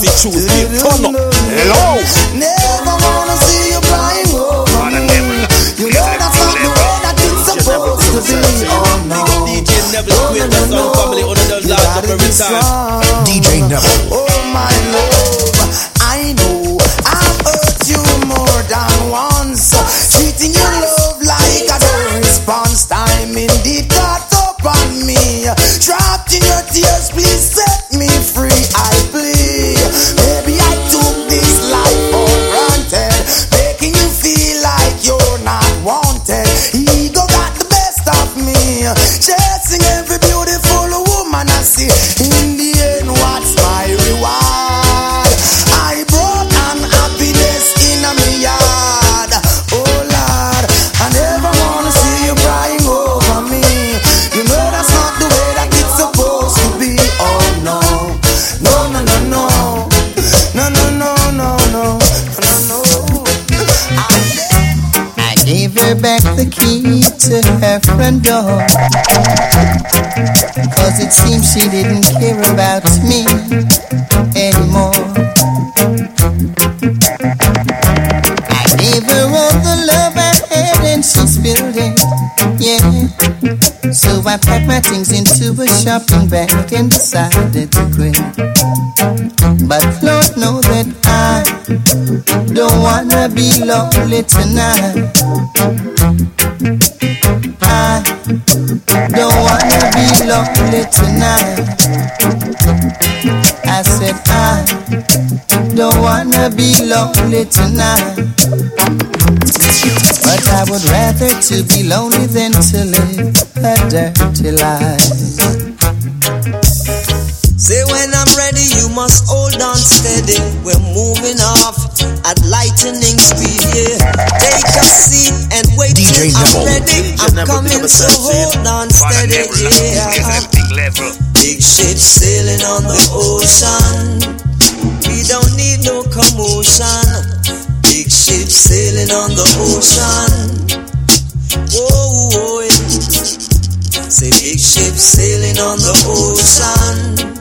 fi choose me. Turn up, low. Never wanna see you crying over me. You know that's not the way that it's supposed to be. Oh no. DJ Neville Square, that's our family. Under the last of every time. DJ Neville. And decided to quit. But Lord know that I don't wanna be lonely tonight. I don't wanna be lonely tonight. I said I don't wanna be lonely tonight. But I would rather to be lonely than to live a dirty life. Say when I'm ready, you must hold on steady. We're moving off at lightning speed, yeah. Take a seat and wait DJ till I'm Neville. ready. I'm coming, so hold on steady, yeah. Big ship sailing on the ocean. We don't need no commotion. Big ship sailing on the ocean. Whoa, whoa, yeah. Say big ship sailing on the ocean.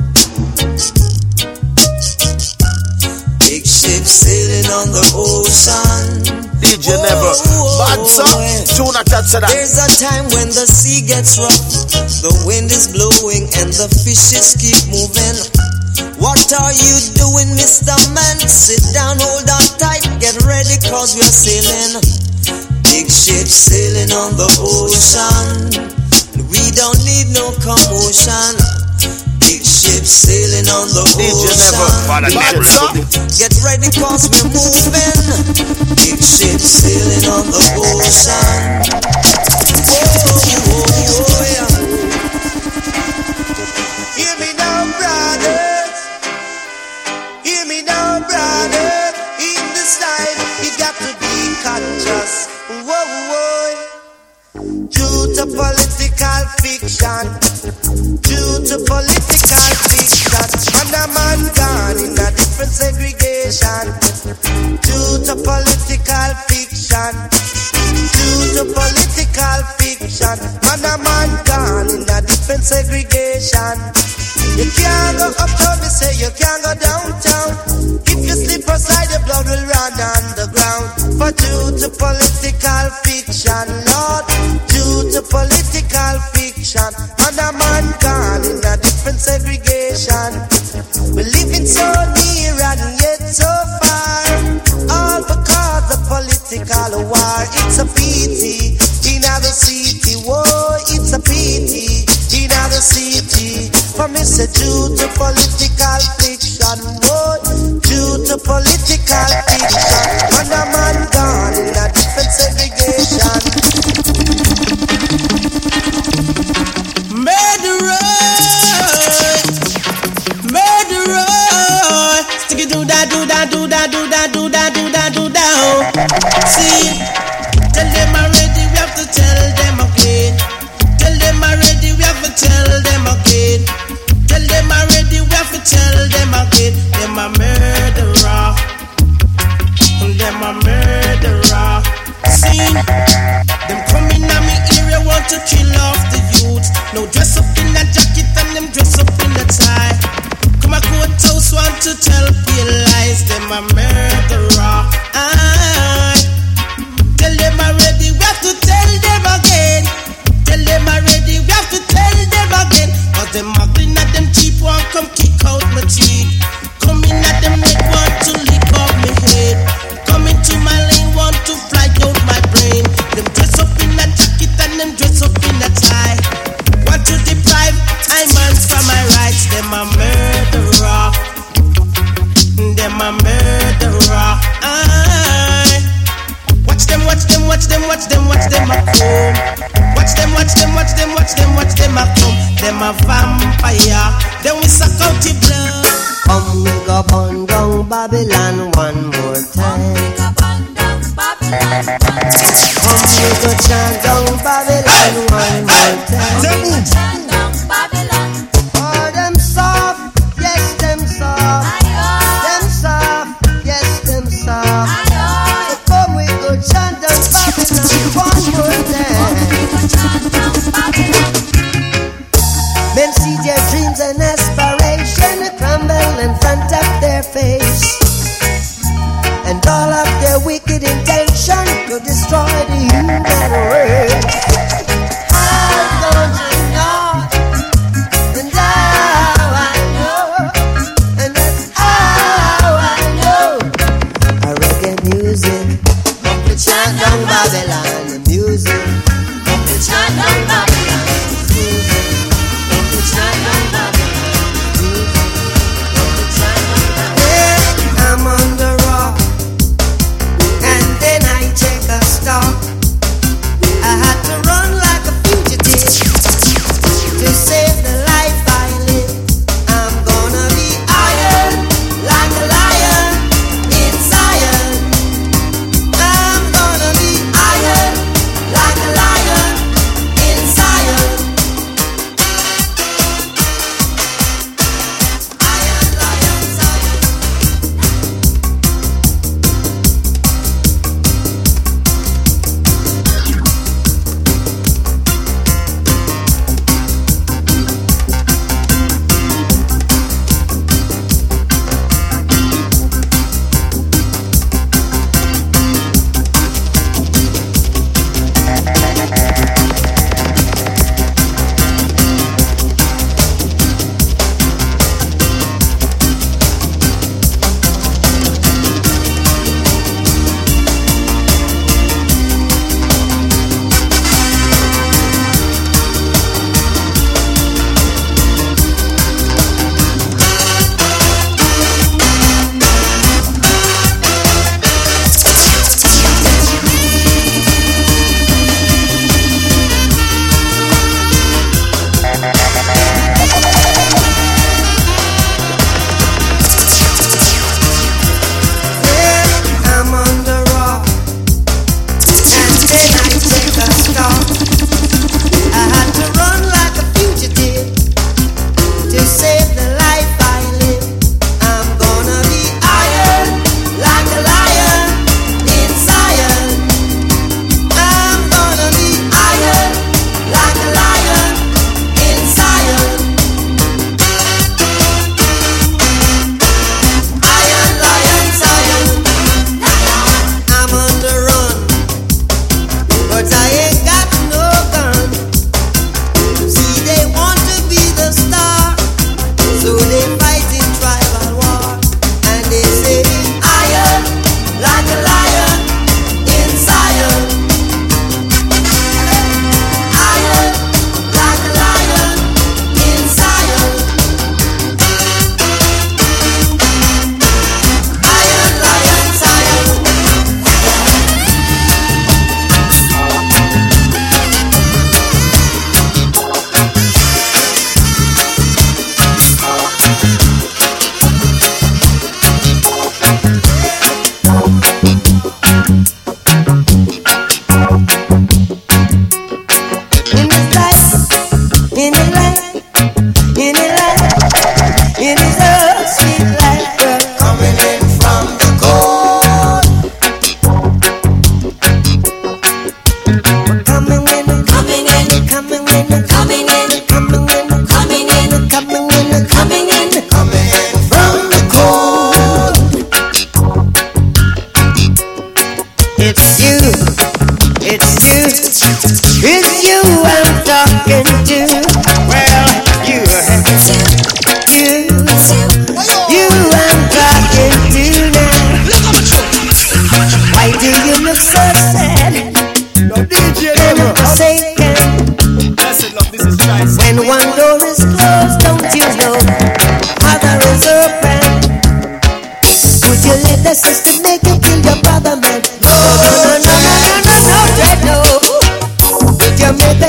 Sailing on the ocean. DJ Neville. Bad song. Tune attached to that. There's a time when the sea gets rough, the wind is blowing, and the fishes keep moving. What are you doing, Mr. Man? Sit down, hold on tight, get ready, cause we're sailing. Big ship sailing on the ocean. We don't need no commotion. Big ship sailing on the ocean. Bad song. Get ready cause we're moving. Big ship sailing on the ocean. Oh, oh, oh, yeah. Hear me now, brothers. Hear me now, brothers. In this life, you got to be conscious. Whoa, whoa. Due to political fiction, due to political fiction, and a man gone in a different segregation. Due to political fiction, due to political fiction, and a man gone in a different segregation. You can't go uptown, they say you can't go downtown. If you slip aside, your blood will run underground. For due to political fiction, Lord, to political fiction, and a man in a different segregation. We're living so near and yet so far, all because of political war. It's a pity in other city, whoa, it's a pity in other city. For say due to political fiction, dreams and aspiration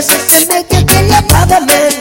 asesina que te la no.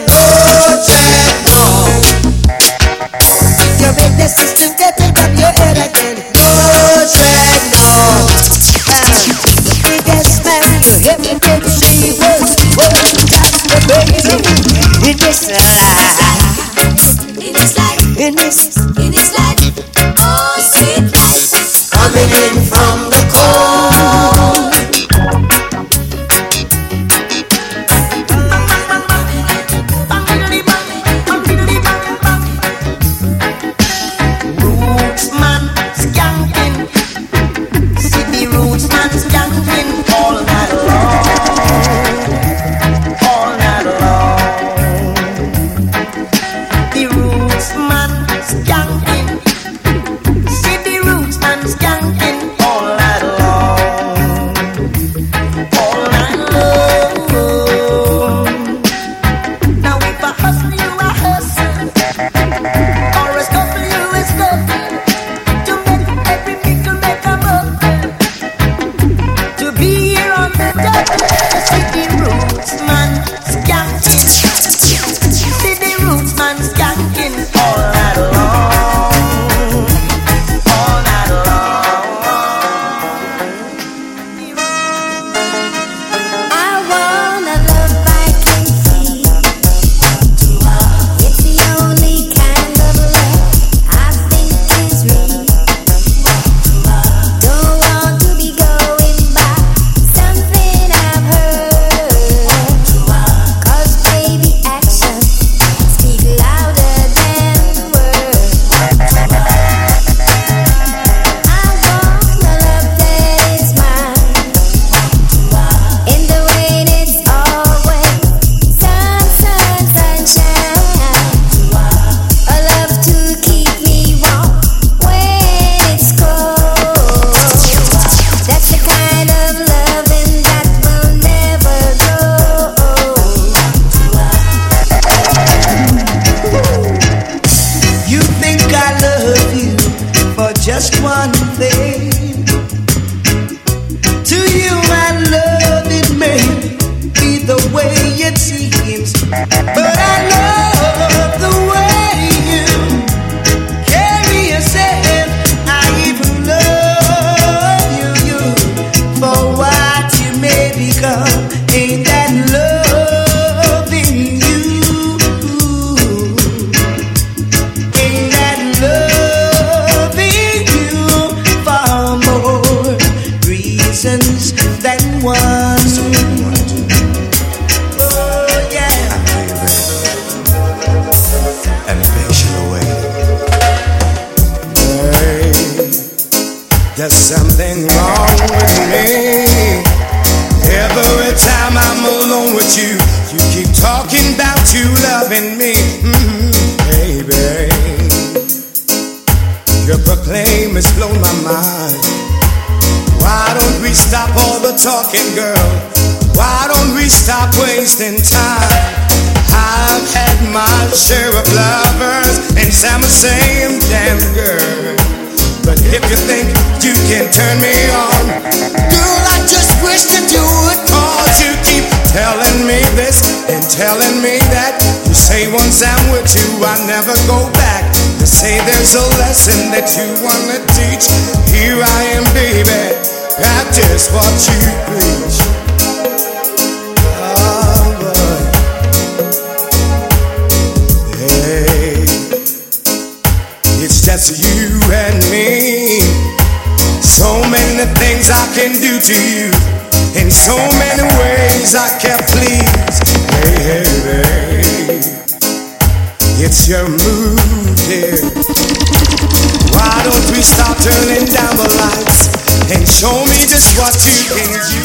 turning down the lights and show me just what you can do.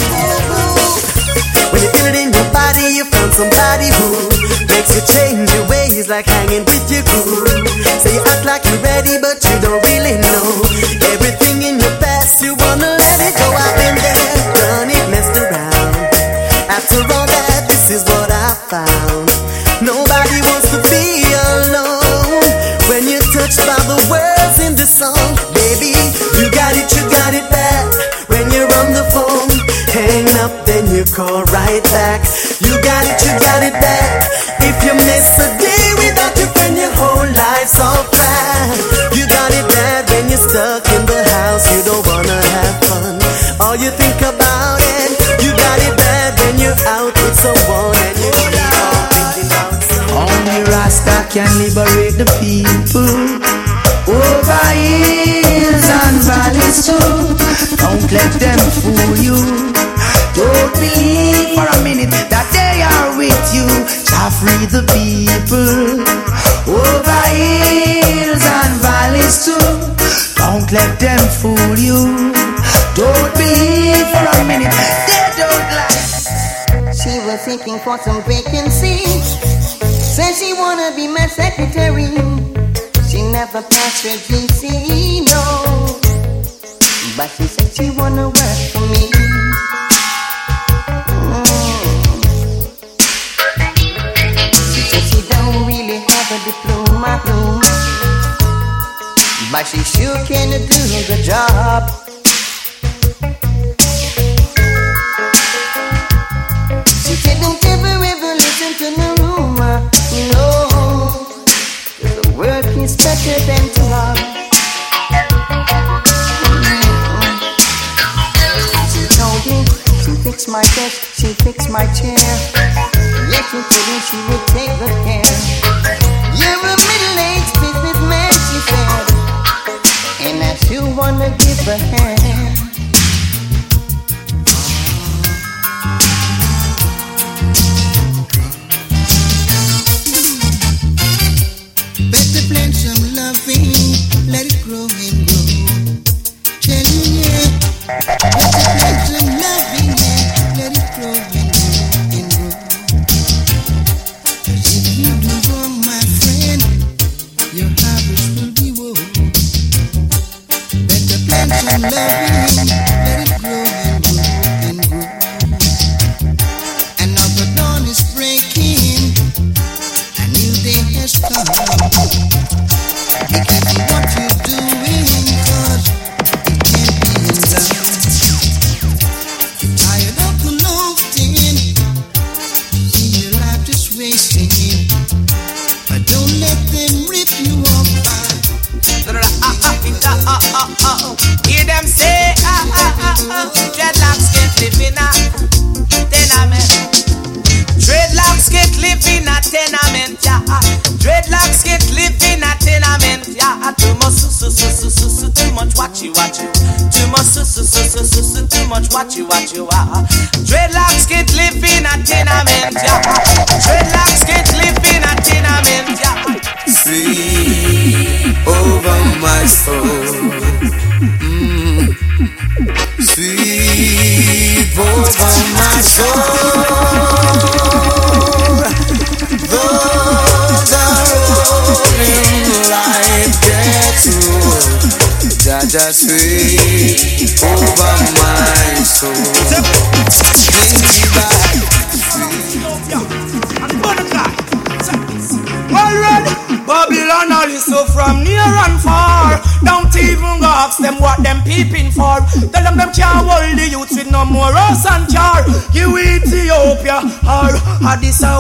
When you feel it in your body, you found somebody who makes you change your ways, like hanging with your crew. So you act like you're ready, but you don't really know everything in your past. You wanna let it go. I've been there, done it, messed around. After all that, this is what I found. Nobody wants to be alone when you're touched by the words in this song back. When you're on the phone, hang up, then you call right back. You got it, you got it back. If you miss a day without your friend, your whole life's all flat. You got it bad when you're stuck in the house, you don't wanna have fun. All you think about it, you got it bad when you're out with someone and you keep on thinking about someone. Only Rasta can liberate the people let them fool you. Don't believe for a minute that they are with you. Shall free the people over hills and valleys too. Don't let them fool you. Don't believe for a minute they don't like. She was seeking for some vacancy. Said she wanna be my secretary. She never passed her GC, no. But she said she wanna work for me. She said she don't really have a diploma. But she sure can do the job. She said, my desk, she fixed my chair. She told me she would take good care.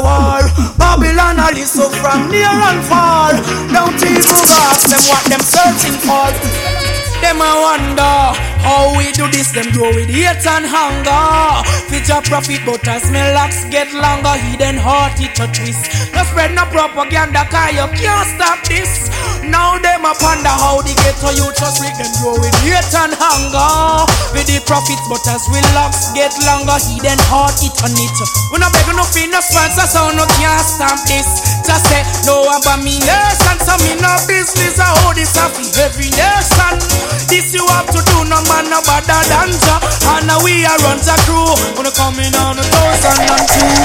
War. Babylon is so from near and far. Don't even ask them what them searching for. Them a wonder how we do this. Them do with hate and hunger. Your profit, but as my locks get longer, hidden heart it a twist. No spread no propaganda, cause you can't stop this. Now them a ponder how the ghetto you just we can grow with hate and hunger. With the profits, but as we locks get longer, hidden heart it on it. We no beg no fee, no sponsor, so no can't stop this. Just say no abomination, so me no business. I hold this off every nation. This you have to do, no man no better dancer. And now we a run a crew. Wanna come in on a thousand and two.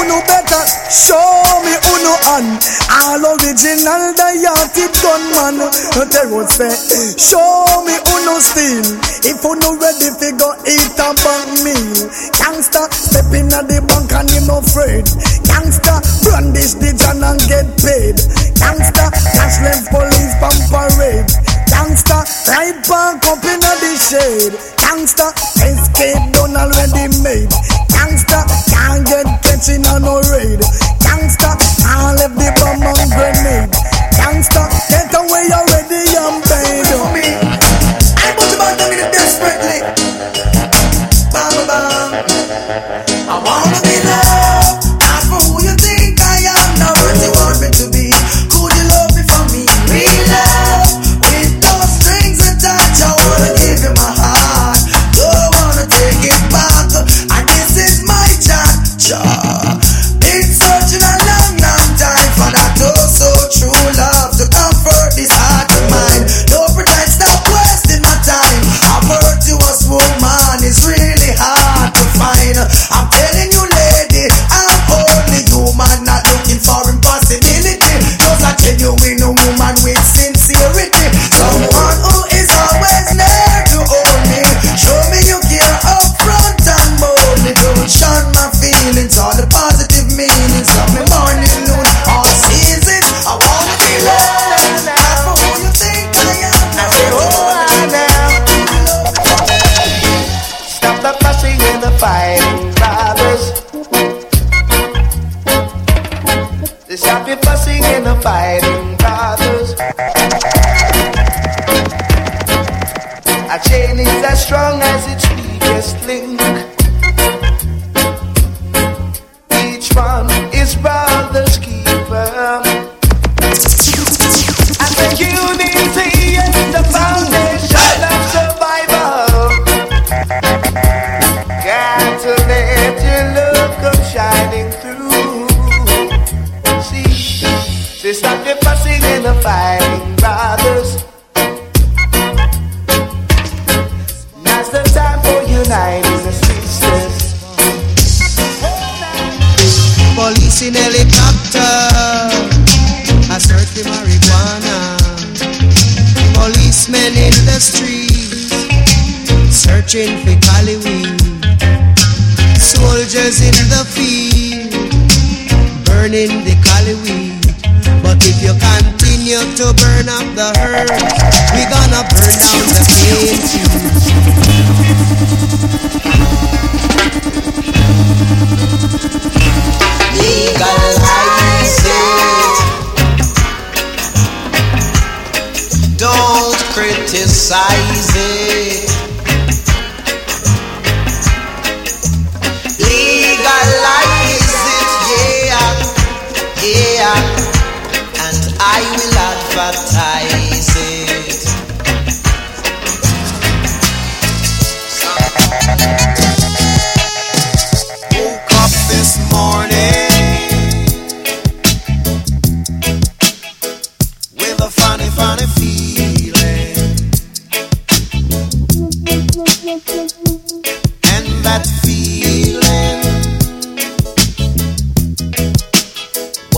Uno better show me uno on. All original diatic gunman. No terror spec. Show me uno steam. If uno ready figure eat a bank meal. Gangsta step in at the bank and him no afraid. Gangsta brandish the gun and get paid. Gangsta cash left police pump parade. Gangsta, right back up in the shade. Gangsta, escape done already made. Gangsta, can't get catching on no raid. Gangsta, can't left the bomb on grenade. Gangsta, get away your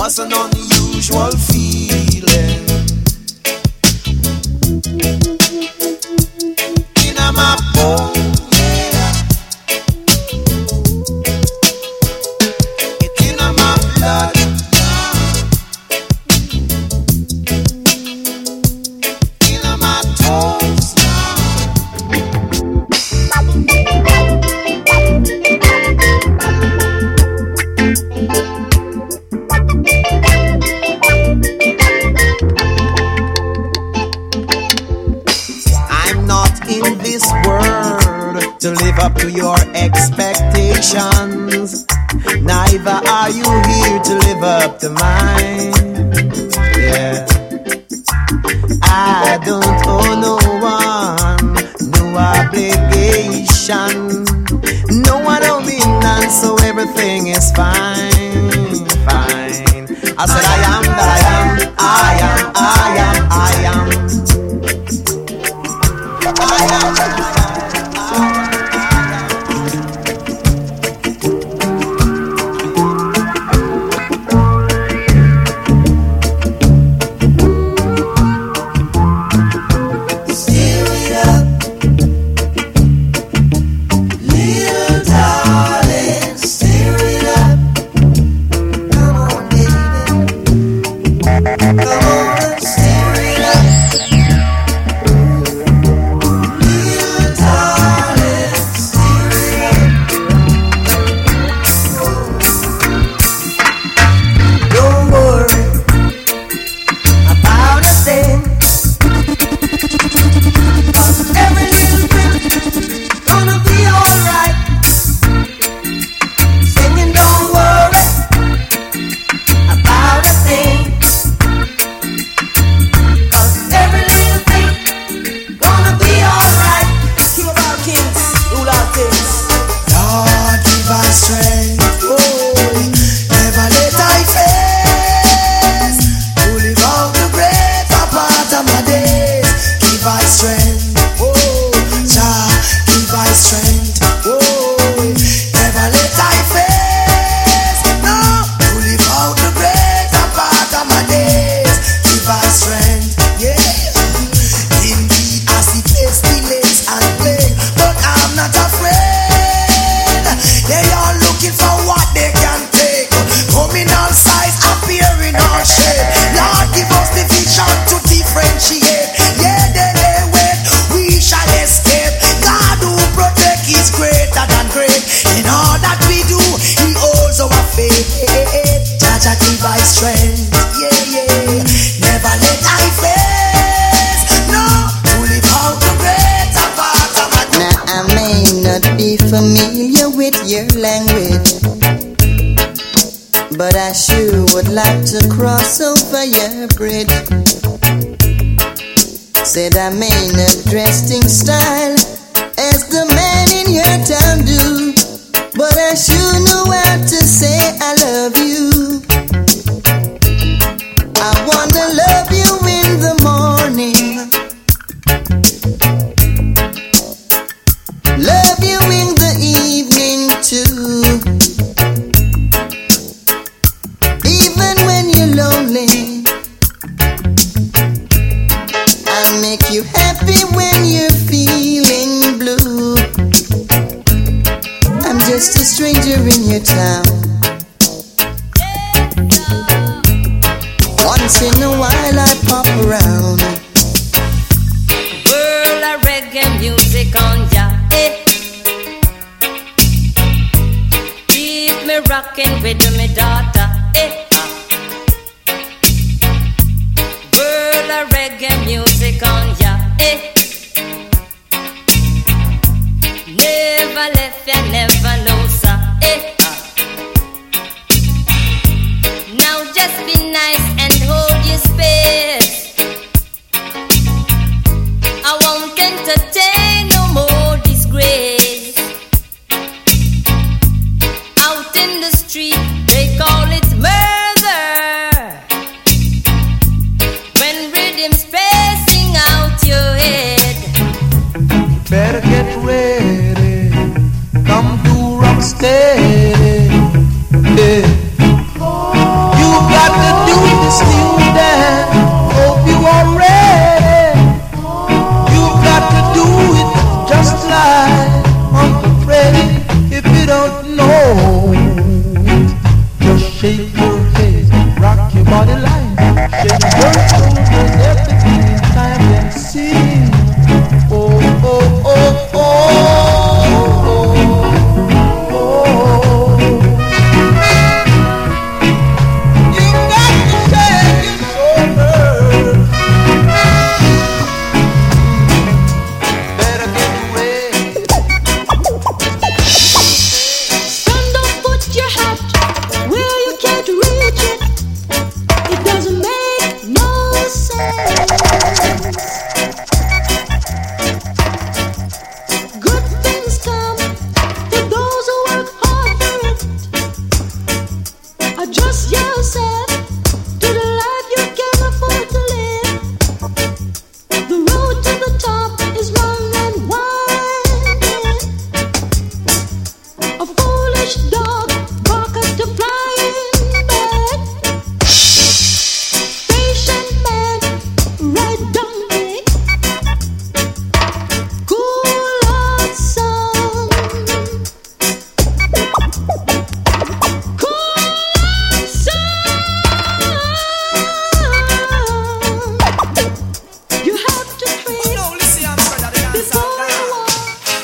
wasn't on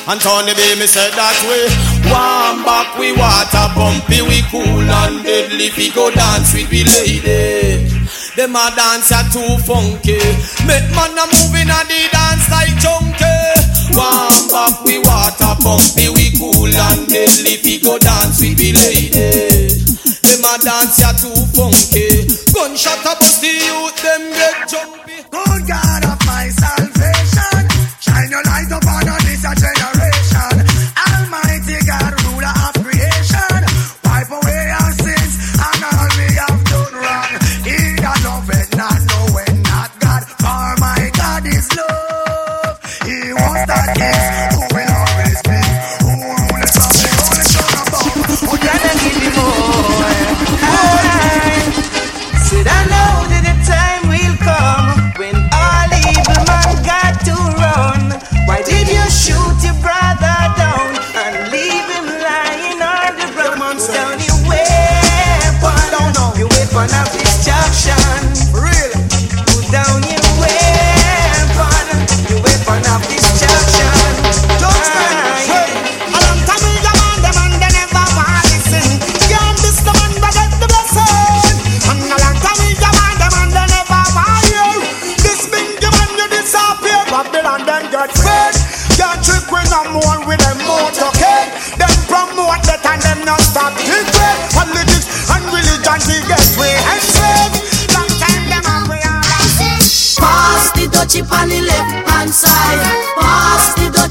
And Tony B, me said that way. Warm back, we water bumpy, we cool and deadly. We go dance with the lady. Them a dance are too funky. Make man a moving and the dance like chunky. Warm back, we water bumpy, we cool and deadly. We go dance with the lady. Them a dance are too funky. Gunshot a bust the youth, them get jumpy. Good God of my soul.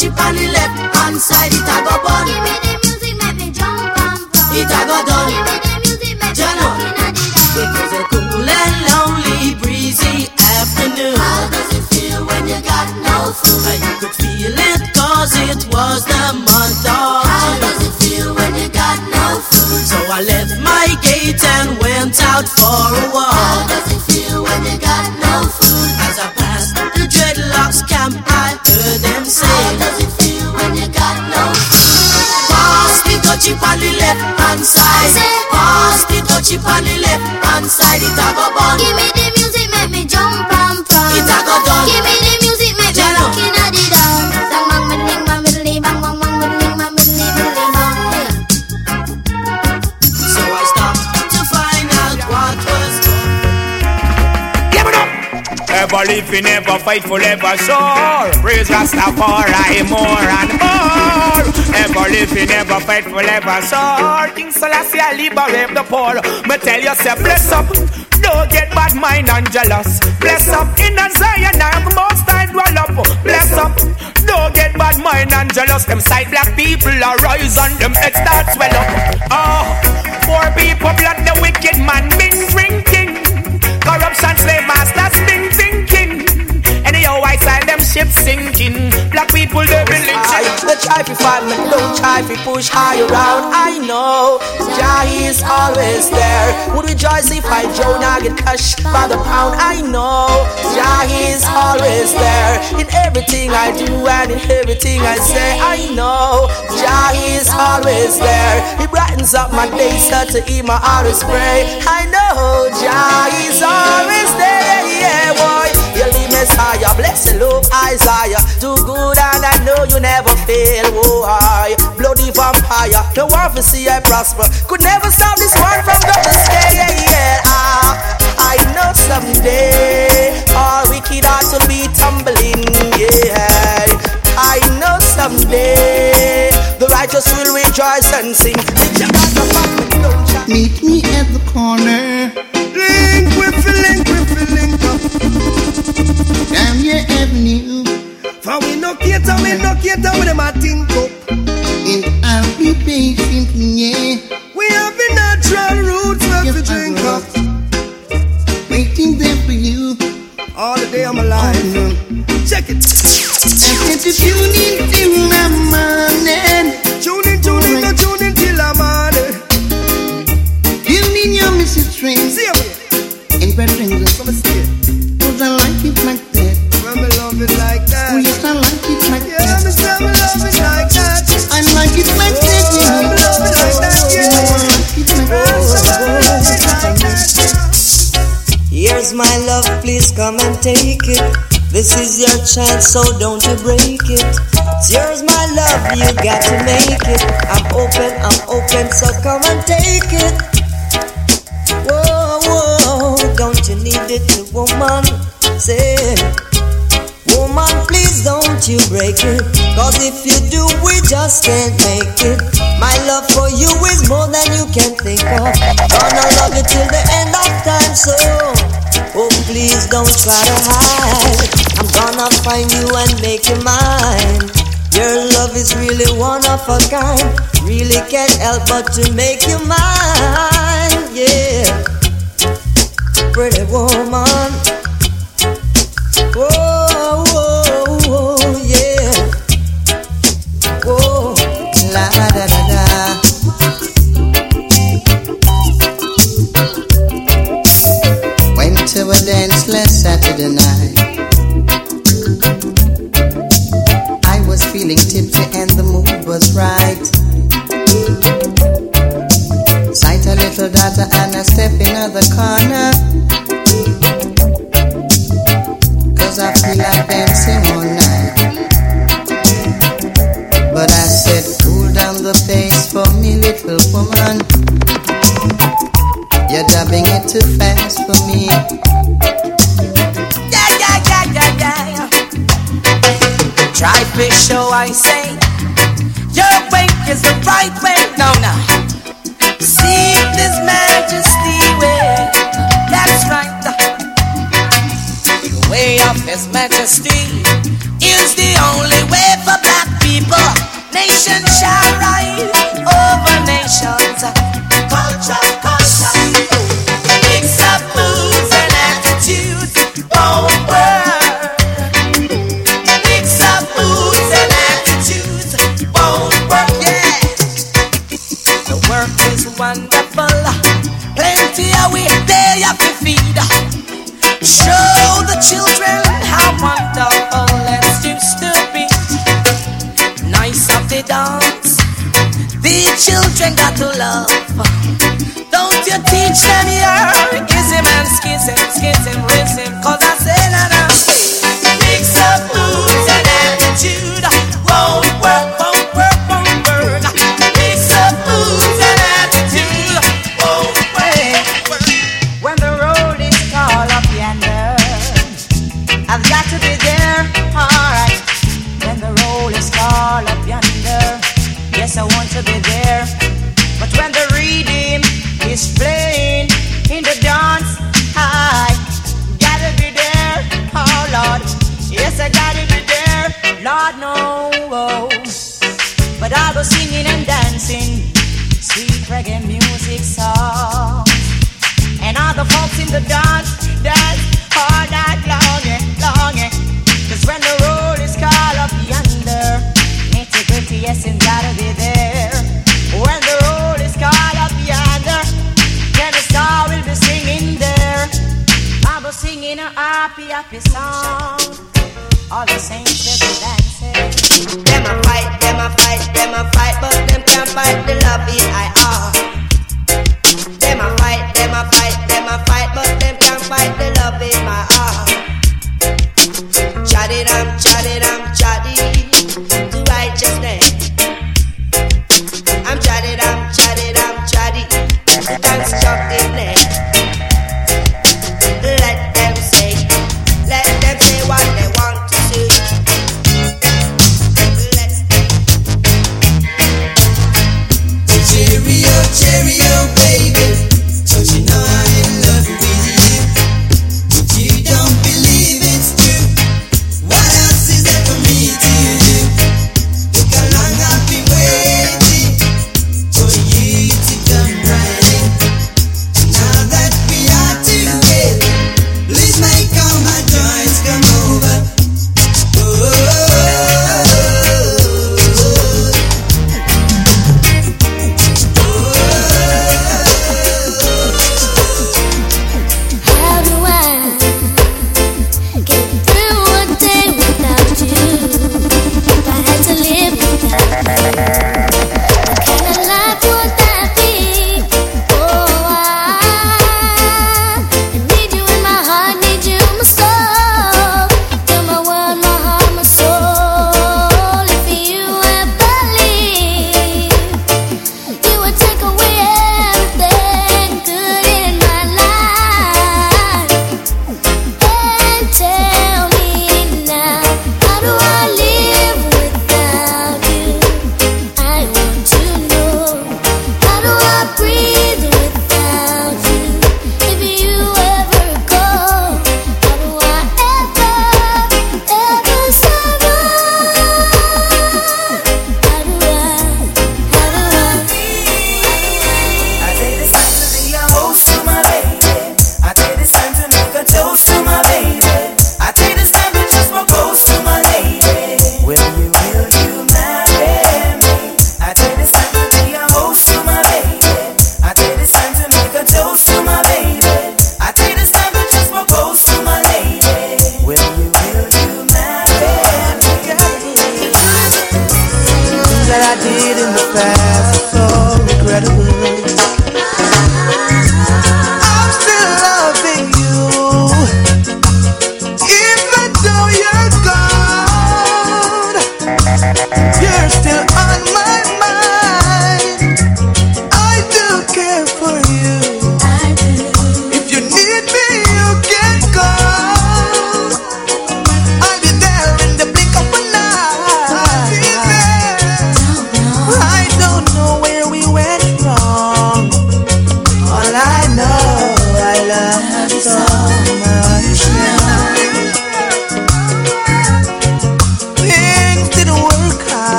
Dutchie on the left hand side. It a go bun. Give me the music, make me jump and pump. It a go done. Give me the music, make me jump It was a cool and lonely, breezy afternoon. How does it feel when you got no food? You could feel it cause it was the month of How does it feel when you got no food? So I left my gate and went out for a walk. Dutchie on the left hand side. It a go bun. Give me living, ever faithful, ever sure. Praise Rastafari more and more. Ever living, ever faithful, ever sure. King Selassie, I liberate the poor. Me tell yourself, bless up. Don't get bad mind and jealous. Bless up in Zion, I'm most I dwell up. Bless up. Don't get bad mind and jealous. Them side black people are rise and them heads start swell up. Ah, oh, poor people blood the wicked man been I ships sinking. Black people they been I try to fight me, don't try to push high around. I know Jah is always there. Would rejoice if I Jonah get crushed by the pound. I know Jah is always there in everything I do and in everything I say. I know Jah is always there. He brightens up my day, so to eat my hardest pray. I know Jah is always there. Yeah, leave Messiah, bless the love Isaiah. Do good and I know you never fail. Oh, I bloody vampire. The war to see I prosper. Could never stop this one from going stay. Yeah, yeah. Ah, I know someday all wicked hearts will be tumbling. Yeah. I know someday the righteous will rejoice and sing. Meet me at the corner. We no cater with them a think chance, so don't you break it. It's yours, my love, you got to make it. I'm open, I'm open, so come and take it. Whoa, whoa, don't you need it, woman? Say, woman, please don't you break it. Cause if you do, we just can't make it. My love for you is more than you can think of. Gonna love you till the end of time, so oh please don't try to hide. Gonna find you and make you mine. Your love is really one of a kind. Really can't help but to make you mine. Yeah, pretty woman. Whoa, and I step in the corner. Cause I feel like dancing all night. But I said, cool down the pace for me, little woman. You're dubbing it too fast for me. Yeah, yeah, yeah, yeah, yeah. Try fish show, I say. Your way is the right way. No, no. majesty is the only way for black people. Nation shall rise over nation. To love. My heart. Chatty ram, chatty ram, chatty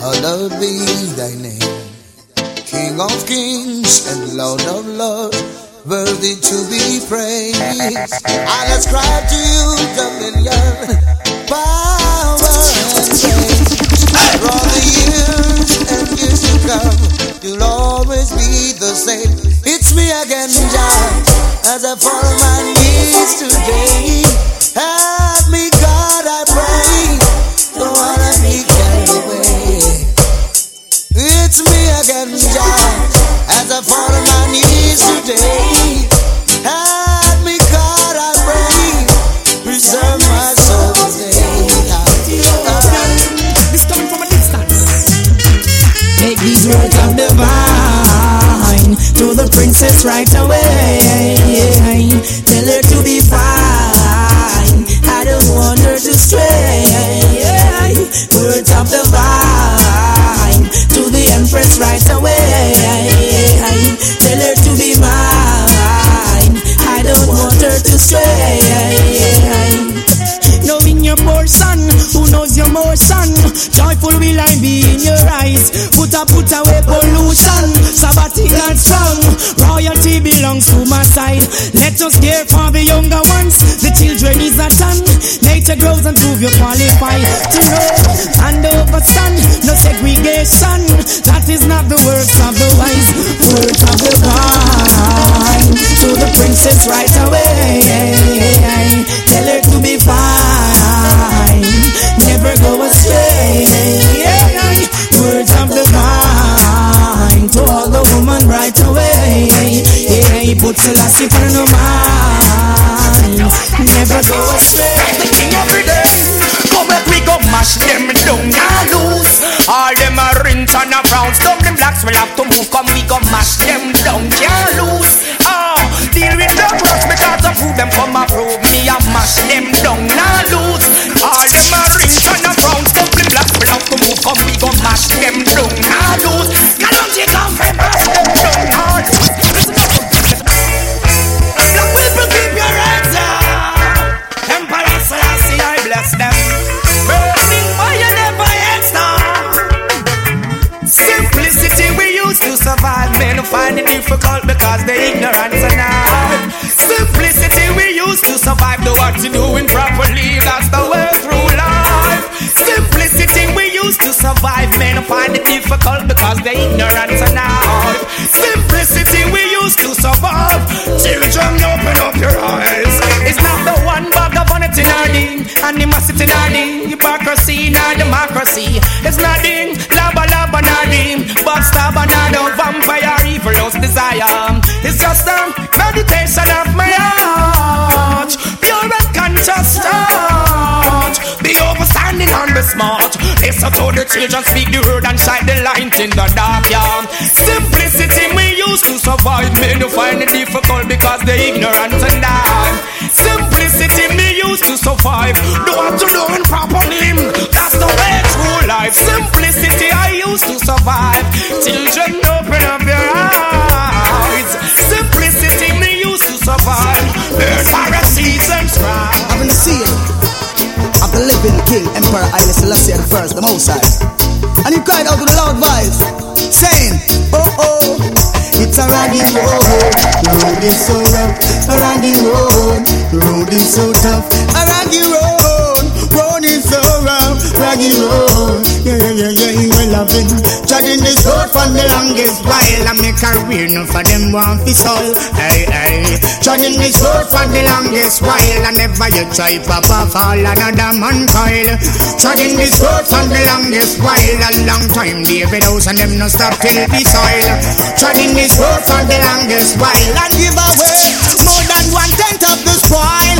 hallowed be thy name. King of kings and Lord of lords, worthy to be praised. I'll ascribe to you dominion, power, and praise. For all the years and years to come, you'll always be the same. It's me again, Jah, as I fall on my knees today. Help me, again, as I fall on my knees today. Help me, God, I pray. Preserve my soul today. This coming from a distance. Make these words of divine to the princess right away. Joyful will I be in your eyes. Put a put away pollution. Sabbatical strong. Royalty belongs to my side. Let us care for the younger ones. The children is a ton. Nature grows and prove you qualify to know. And over sun, no segregation. That is not the works of the wise. Words of the vine. To the princess right away. Yeah, put Selassie for no mind. Never go astray. The king of the day. Come back, we go mash them down and loose. All them are rinse and a brown. Stop them blacks will have to move. Come, we go mash them down, can't lose. Oh, deal with the rocks because of who them come approve me. I mash them down and smart. Listen to the children speak the word and shine the light in the dark, yeah. Simplicity we used to survive, men who find it difficult because they ignorant and die. Simplicity me used to survive. Do what you doing properly. That's the way through life. Simplicity I used to survive. Children, open up your eyes. Simplicity me used to survive. There's a seasons. I've been seeing of the living king, Emperor Haile Selassie the first, the Most High. And he cried out with a loud voice, saying, Oh oh, it's a raggy road. The road is so rough, a raggy road. The road is so tough, a raggy road. Road is so rough, raggy road. Yeah, yeah, yeah, yeah, well I've this road for the longest while. I make a career, no for them want fi soul. Hey, hey, treading this road for the longest while. I never you try pop off all another man coil. Treading this road for the longest while. A long time, David House and them no stop till the soil. Treading this road for the longest while. And give away more than one tenth of the spoil.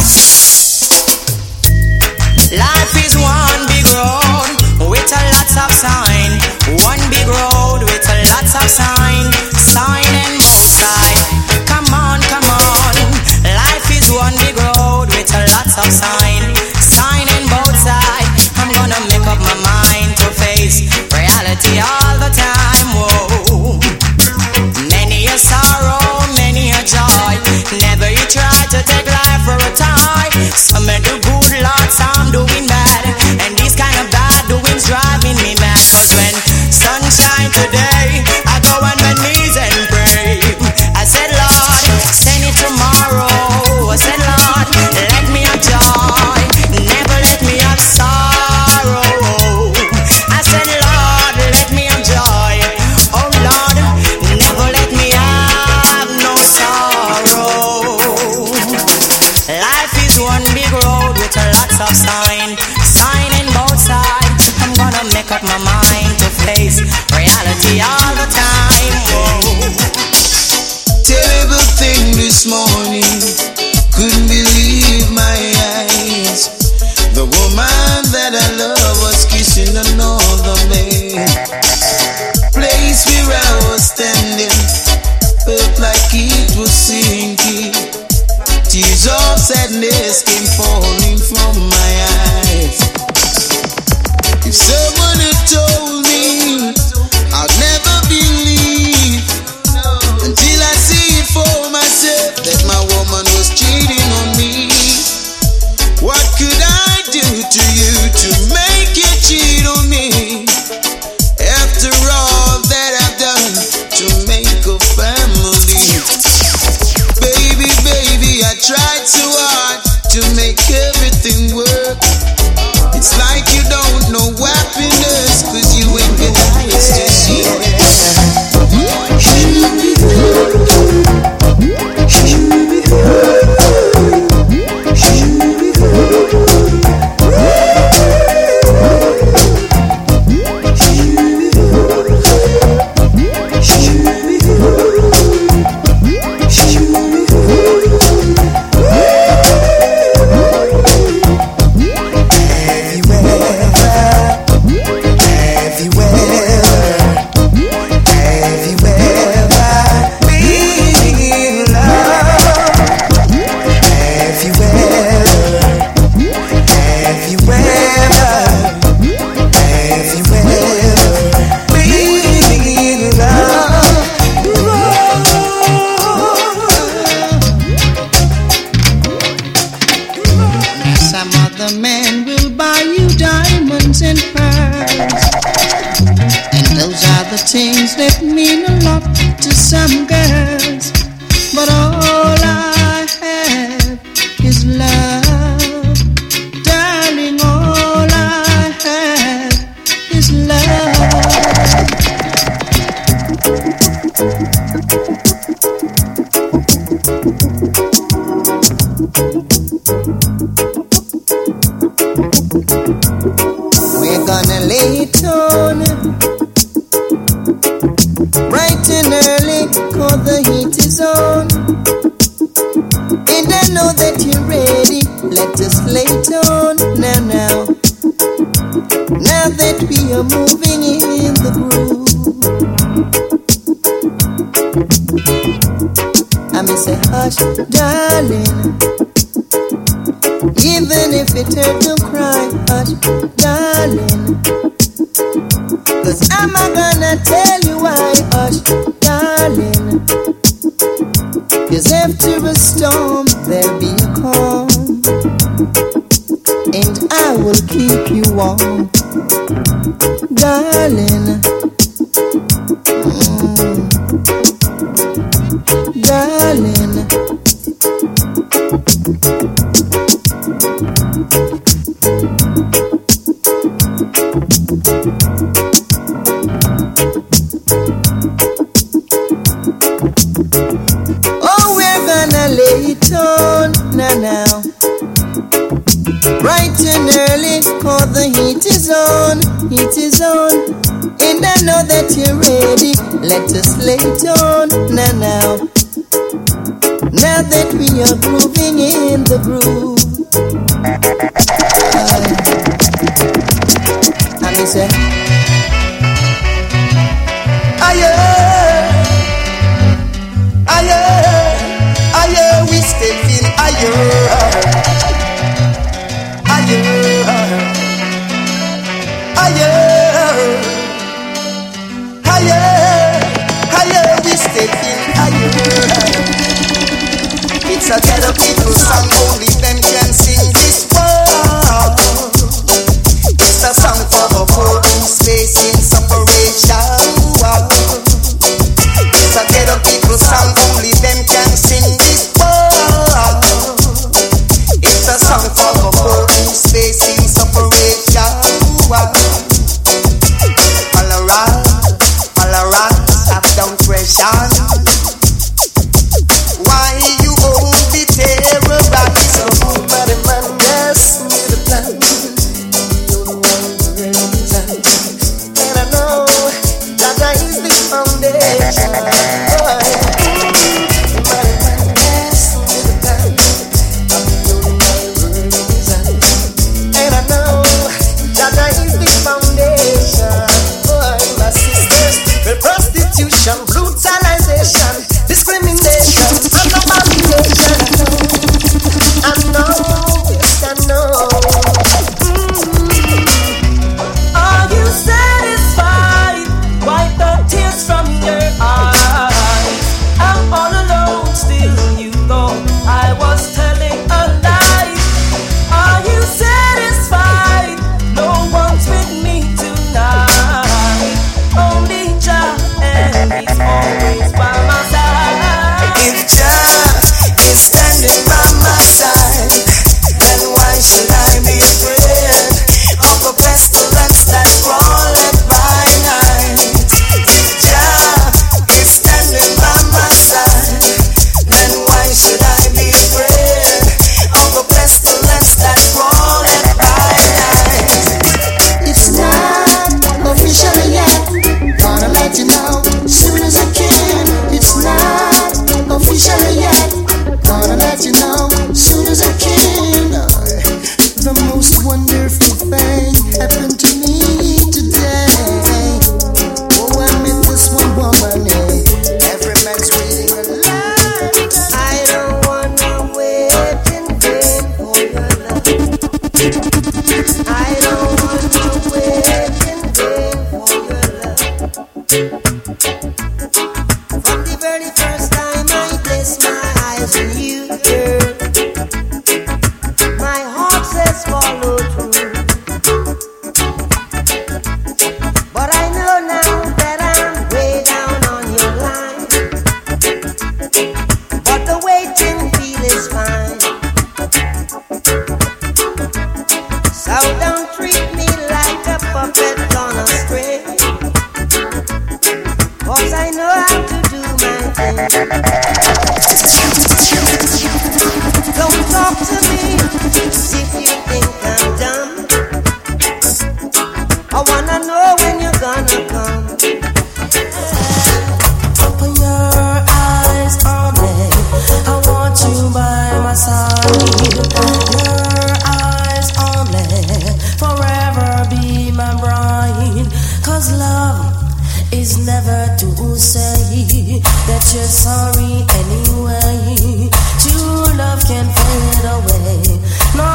Please never to say that you're sorry anyway. True love can fade away. No,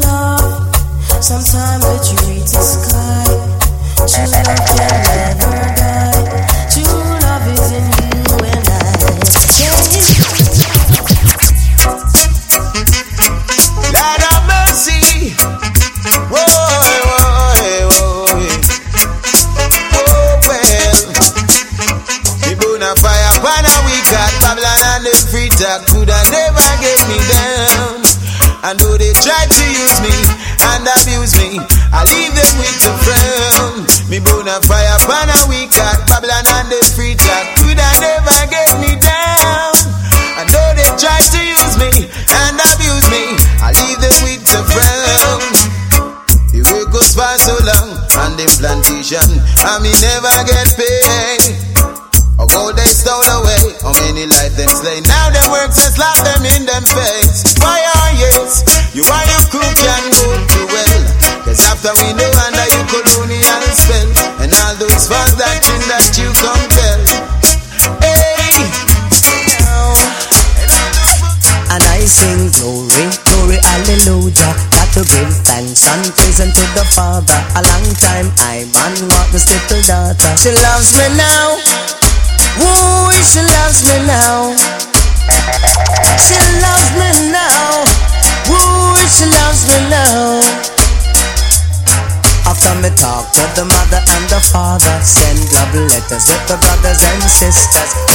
love, sometimes the truth is kind. True love can never. Sisters.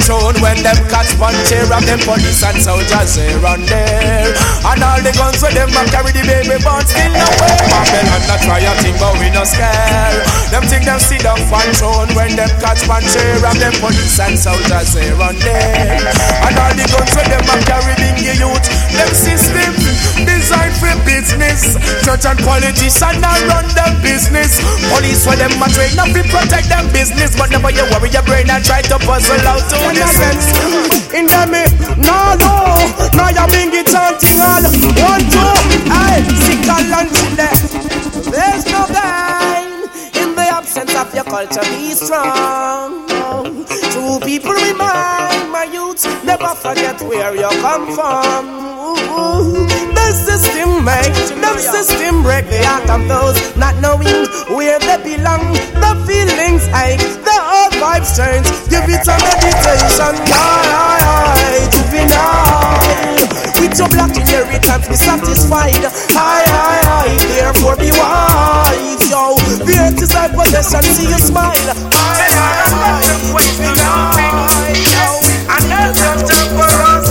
Down when them cats pan chair and them police and soldiers here and there. And all the guns with them a carry the baby born still no way. Babylon not try a thing but we no scare. Them think them see down pan throne when them cats pan chair and them police and soldiers here and there. And all the guns with them a carry the youth. Them system designed for business. Church and politician a run them business. Police for them a train up to protect them business. But never you worry your brain and try to puzzle out to the sense. In them me, no no, now you bring it chanting all. One two, I sickle and chile. There's no gain in the absence of your culture. Be strong. True people remind my youths never forget where you come from. The system make the system break the heart of those not knowing where they belong. The feelings ache, the old vibes change. Give it a meditation, aye, aye, aye, juvenile. With your black inheritance, be satisfied. Aye, aye, aye, therefore be wise, yo. The earth is thy possession, see you smile. Aye, aye, aye, juvenile, yo.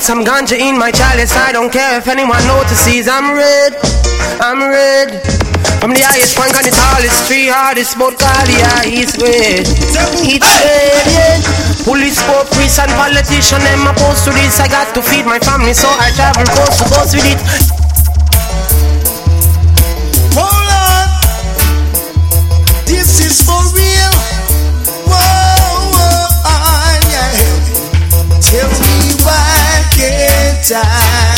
Need some ganja in my chalice. I don't care if anyone notices. I'm red. I'm red. From the highest point on the tallest tree, hardest but Galia is red. It's great, yeah. Police, poor priest, and politician, them opposed to this. I got to feed my family, so I travel coast to coast with it. Can't